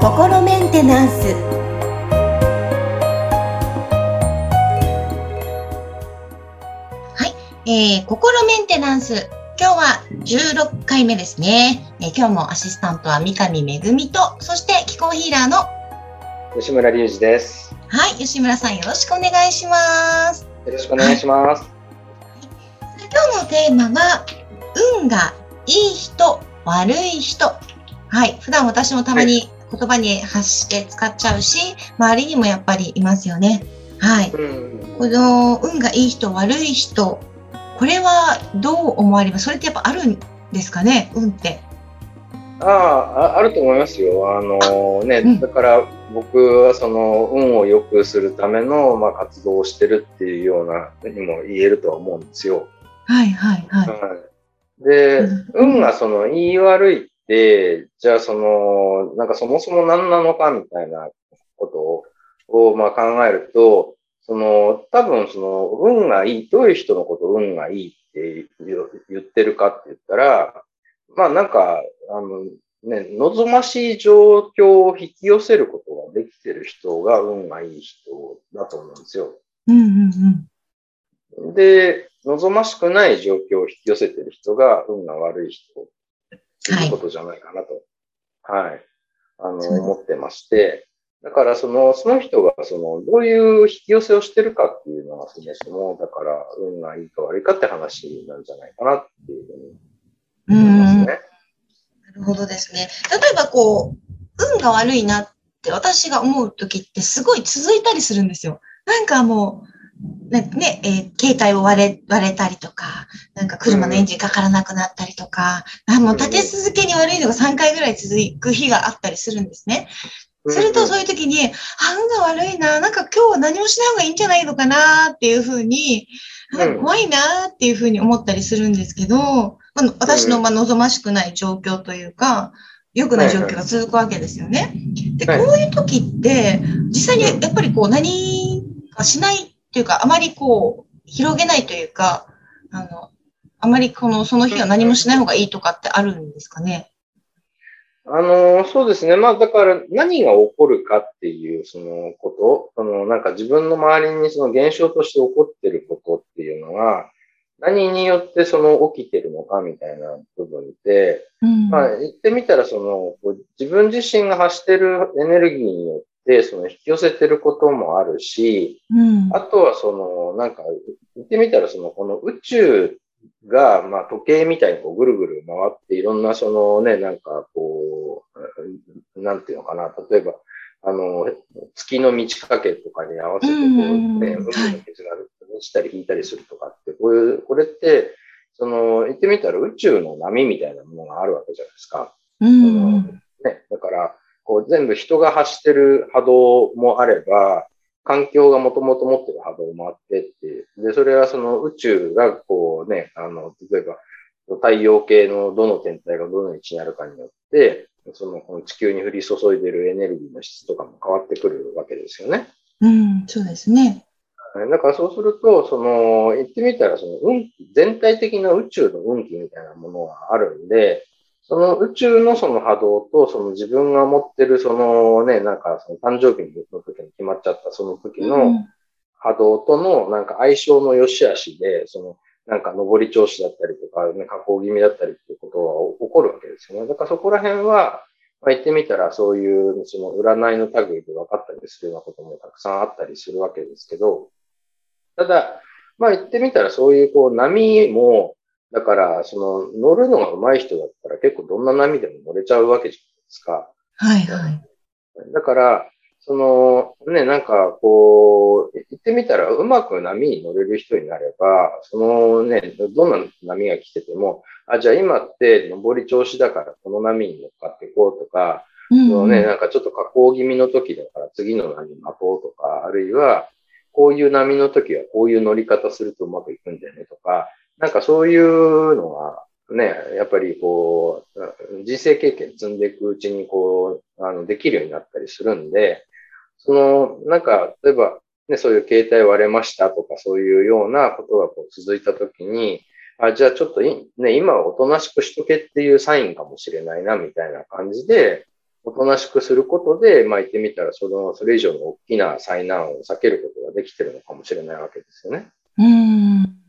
心メンテナンス。はい、えー、心メンテナンス。今日は16回目ですね、えー、今日もアシスタントは三上恵とそして気候ヒーラーの吉村隆二です。はい。吉村さんよろしくお願いします。よろしくお願いします、はい、今日のテーマは運がいい人悪い人はい普段私もたまに言葉に発して使っちゃうし、周りにもやっぱりいますよね。はい。この運がいい人、悪い人、これはどう思われます？それってやっぱあるんですかね、運って。ああ、あると思いますよ。あのね、うん、だから僕はその運を良くするための、まあ、活動をしてるっていうようなにも言えるとは思うんですよ。はいはいはい。はい、で、うん、運がその言い悪いで、じゃあその、なんかそもそも何なのかみたいなことを、まあ考えると、その、多分その、運がいい、どういう人のこと運がいいって言ってるかって言ったら、まあなんか、あの、ね、望ましい状況を引き寄せることができてる人が運がいい人だと思うんですよ。うんうんうん、で、望ましくない状況を引き寄せてる人が運が悪い人。い。うことじゃないかなと、はい、はい、あの、思ってまして、だからその、その人がその、どういう引き寄せをしてるかっていうのは、そもそも、だから、運がいいか悪いかって話なんじゃないかなっていうふうに思いますね。なるほどですね。例えばこう、運が悪いなって私が思う時ってすごい続いたりするんですよ。なんかもう、ね、えー、携帯を割れ、割れたりとか、なんか車のエンジンかからなくなったりとか、うん、あもう立て続けに悪いのが3回ぐらい続く日があったりするんですね。するとそういう時に、運が悪いな、なんか今日は何もしない方がいいんじゃないのかなっていうふうに、怖いなっていうふうに思ったりするんですけど、まあ、私のまあ望ましくない状況というか、良くない状況が続くわけですよね。で、こういう時って、実際にやっぱりこう何かしないっていうか、あまりこう、広げないというか、あの、あまりこの、その日は何もしない方がいいとかってあるんですかね？あの、そうですね。まあ、だから何が起こるかっていう、そのこと、その、なんか自分の周りにその現象として起こってることっていうのが、何によってその起きてるのかみたいな部分で、うん、まあ、言ってみたらその、自分自身が発してるエネルギーによっで、その引き寄せてることもあるし、うん、あとはその、なんか、言ってみたらその、この宇宙が、まあ時計みたいにこうぐるぐる回っていろんなそのね、なんかこう、なんていうのかな、例えば、あの、月の満ち欠けとかに合わせてこうね、海の水が満ちたり引いたりするとかって、こういう、これって、その、言ってみたら宇宙の波みたいなものがあるわけじゃないですか。うん、ね、だから、こう全部人が発してる波動もあれば、環境がもともと持ってる波動もあってっていう。で、それはその宇宙がこうね、あの、例えば太陽系のどの天体がどの位置にあるかによって、そのこの地球に降り注いでるエネルギーの質とかも変わってくるわけですよね。うん、そうですね。だからそうすると、その、言ってみたら、その運気、全体的な宇宙の運気みたいなものがあるんで、その宇宙のその波動と、その自分が持ってるそのね、なんかその誕生日の時に決まっちゃったその時の波動とのなんか相性の良し悪しで、そのなんか上り調子だったりとか、ね、下降気味だったりっていうことは起こるわけですよね。だからそこら辺は、まあ、言ってみたらそういうその占いの類で分かったりするようなこともたくさんあったりするわけですけど、ただ、まあ言ってみたらそういうこう波も、だから、その、乗るのが上手い人だったら結構どんな波でも乗れちゃうわけじゃないですか。はいはい。だから、その、ね、なんか、こう、言ってみたら、うまく波に乗れる人になれば、そのね、どんな波が来てても、あ、じゃあ今って上り調子だからこの波に乗っかっていこうとか、うん、そのね、なんかちょっと下降気味の時だから次の波待とうとか、あるいは、こういう波の時はこういう乗り方するとうまくいくんだよねとか、なんかそういうのは、ね、やっぱりこう、人生経験積んでいくうちにこう、あの、できるようになったりするんで、その、なんか、例えば、ね、そういう携帯割れましたとかそういうようなことがこう続いたときに、あ、じゃあちょっとい、ね、今はおとなしくしとけっていうサインかもしれないな、みたいな感じで、おとなしくすることで、まあ言ってみたら、その、それ以上の大きな災難を避けることができてるのかもしれないわけですよね。うん。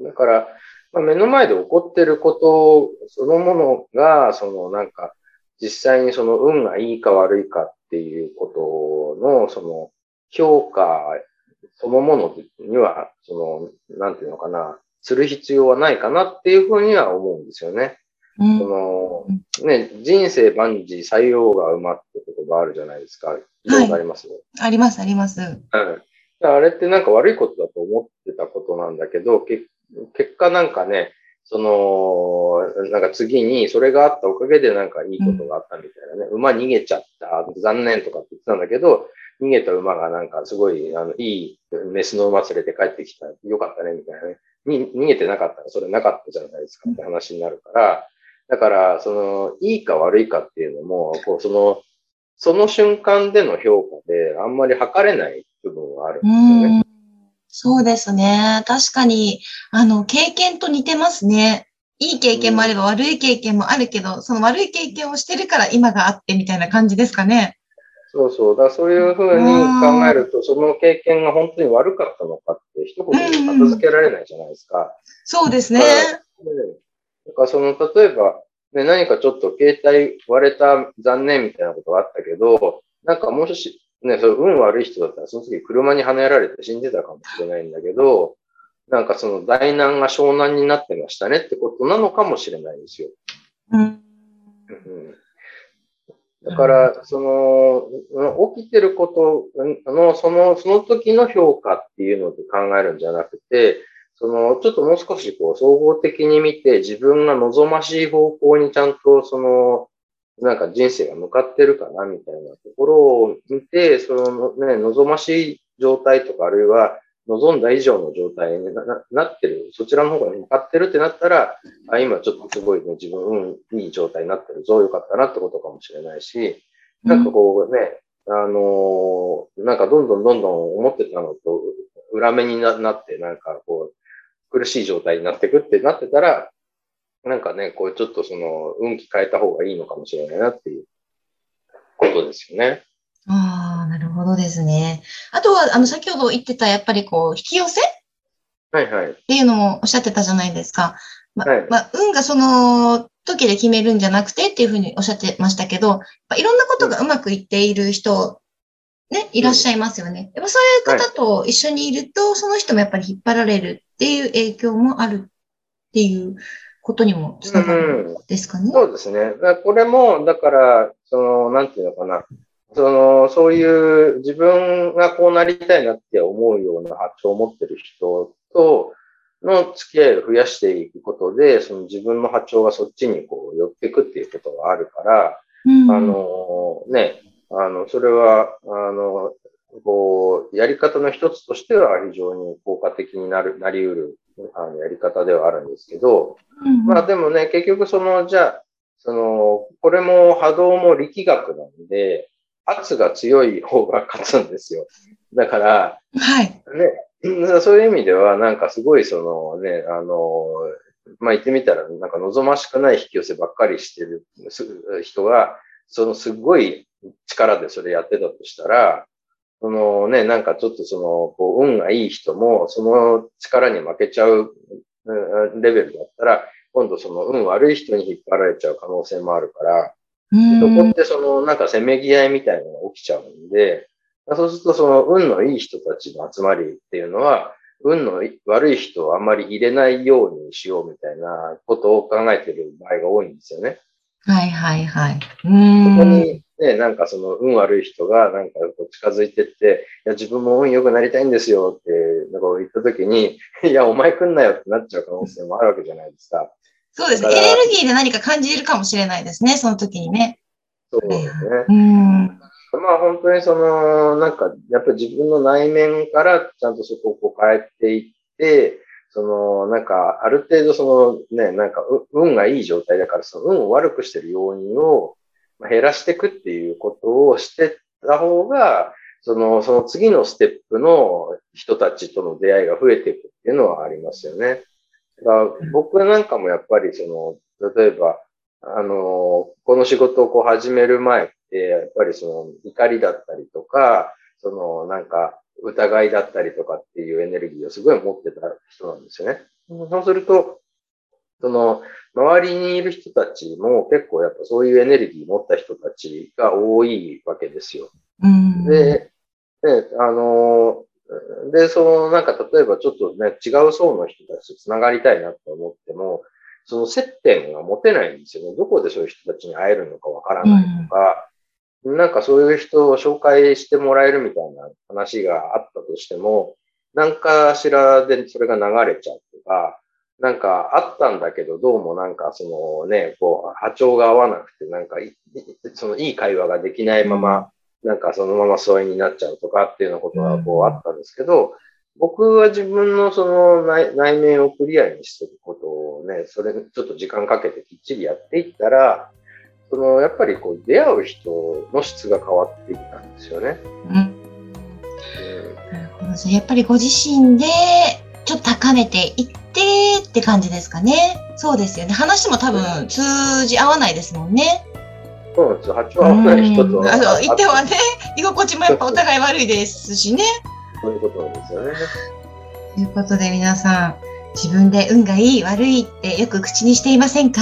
だから、まあ、目の前で起こってることそのものが、そのなんか、実際にその運がいいか悪いかっていうことの、その評価そのものには、その、なんていうのかな、する必要はないかなっていうふうには思うんですよね。うん、その、ね、人生万事採用が馬って言葉あるじゃないですか。聞いあります、はい、あります、あります。うん。あれってなんか悪いことだと思ってたことなんだけど、結果なんかね、その、なんか次にそれがあったおかげでなんかいいことがあったみたいなね、うん、馬逃げちゃった、残念とかって言ってたんだけど、逃げた馬がなんかすごい、あの、いいメスの馬連れて帰ってきた。よかったね、みたいなね。に、逃げてなかったらそれなかったじゃないですかって話になるから、だから、その、いいか悪いかっていうのも、こう、その、その瞬間での評価であんまり測れない部分はあるんですよね。そうですね。確かに、あの、経験と似てますね。いい経験もあれば悪い経験もあるけど、その悪い経験をしてるから今があってみたいな感じですかね。そうそう。だそういうふうに考えると、その経験が本当に悪かったのかって一言で片付けられないじゃないですか。そうですね。だからその、例えば、ね、何かちょっと携帯割れた残念みたいなことがあったけど、なんかもし、ね、そ運悪い人だったら、その時車に跳ねられて死んでたかもしれないんだけど、なんかその大難が湘南になってましたねってことなのかもしれないですよ。うん。うんだから、その、起きてることの、その、その時の評価っていうので考えるんじゃなくて、その、ちょっともう少しこう、総合的に見て、自分が望ましい方向にちゃんと、その、なんか人生が向かってるかな、みたいなところを見て、そのね、望ましい状態とか、あるいは、望んだ以上の状態になってる、そちらの方が向かってるってなったら、あ今ちょっとすごいね、自分、うん、いい状態になってるぞ、よかったなってことかもしれないし、なんかこうね、あのー、なんかどんどんどんどん思ってたのと裏目になって、なんかこう、苦しい状態になってくってなってたら、なんかね、こうちょっとその、運気変えた方がいいのかもしれないなっていうことですよね。ああ、なるほどですね。あとは、あの、先ほど言ってた、やっぱりこう、引き寄せ？はいはい。っていうのもおっしゃってたじゃないですか。ま、はい、まあ、運がその時で決めるんじゃなくてっていうふうにおっしゃってましたけど、いろんなことがうまくいっている人、ね、いらっしゃいますよね。やっぱそういう方と一緒にいると、はい、その人もやっぱり引っ張られるっていう影響もあるっていうことにもつながるんですかね？うん、そうですね。これも、だから、その、なんていうのかな。その、そういう自分がこうなりたいなって思うような発長を持ってる人との付き合いを増やしていくことで、その自分の波長がそっちにこう寄っていくっていうことがあるから、うん、あの、ね、あの、それは、あの、こう、やり方の一つとしては非常に効果的になる、なり得る、あの、やり方ではあるんですけど、うん、まあでもね、結局その、じゃあ、その、これも波動も力学なんで、圧が強い方が勝つんですよ。だから、はい。ね、そういう意味では、なんかすごいそのね、あの、まあ、言ってみたら、なんか望ましくない引き寄せばっかりしてる人が、そのすごい力でそれやってたとしたら、そのね、なんかちょっとその、こう、運がいい人も、その力に負けちゃうレベルだったら、今度その運悪い人に引っ張られちゃう可能性もあるから、そこってそのなんかせめぎ合いみたいなのが起きちゃうんで、そうするとその運のいい人たちの集まりっていうのは、運の悪い人をあんまり入れないようにしようみたいなことを考えてる場合が多いんですよね。はいはいはい。そこにね、なんかその運悪い人がなんかこう近づいてって、いや自分も運良くなりたいんですよってなんか言った時に、いやお前来んなよってなっちゃう可能性もあるわけじゃないですか。そうですね。エネルギーで何か感じるかもしれないですね、その時にね。そうですね。うん。まあ本当にその、なんか、やっぱり自分の内面からちゃんとそこをこう変えていって、その、なんか、ある程度そのね、なんか、運がいい状態だから、その運を悪くしてる要因を減らしていくっていうことをしてた方が、その、その次のステップの人たちとの出会いが増えていくっていうのはありますよね。だから僕なんかもやっぱりその、例えば、あの、この仕事をこう始める前って、やっぱりその怒りだったりとか、そのなんか疑いだったりとかっていうエネルギーをすごい持ってた人なんですよね。そうすると、その、周りにいる人たちも結構やっぱそういうエネルギー持った人たちが多いわけですよ。うん、で、で、あの、で、そのなんか例えばちょっとね、違う層の人たちと繋がりたいなと思っても、その接点が持てないんですよね。どこでそういう人たちに会えるのかわからないとか、うん、なんかそういう人を紹介してもらえるみたいな話があったとしても、なんかしらでそれが流れちゃうとか、なんかあったんだけど、どうもなんかそのね、こう波長が合わなくて、なんかそのいい会話ができないまま、なんかそのまま疎遠になっちゃうとかっていうようなことがこうあったんですけど、僕は自分のその内内面をクリアにしていくことをね、それちょっと時間かけてきっちりやっていったら、そのやっぱりこう出会う人の質が変わっていったんですよね。うん。なるほど。やっぱりご自身でちょっと高めていってって感じですかね。そうですよね。話も多分通じ合わないですもんね。そうなんですよ。波長合わない人と。あの、言ってはね、居心地もやっぱお互い悪いですしね。そういうことなんですよね。ということで皆さん、自分で運がいい、悪いってよく口にしていませんか？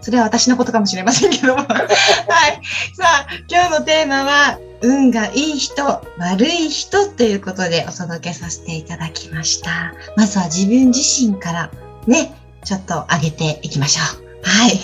それは私のことかもしれませんけども。はい。さあ、今日のテーマは、運がいい人、悪い人ということでお届けさせていただきました。まずは自分自身からね、ちょっと上げていきましょう。はい。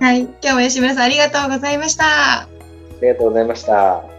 はい。今日も吉村さんありがとうございました。ありがとうございました。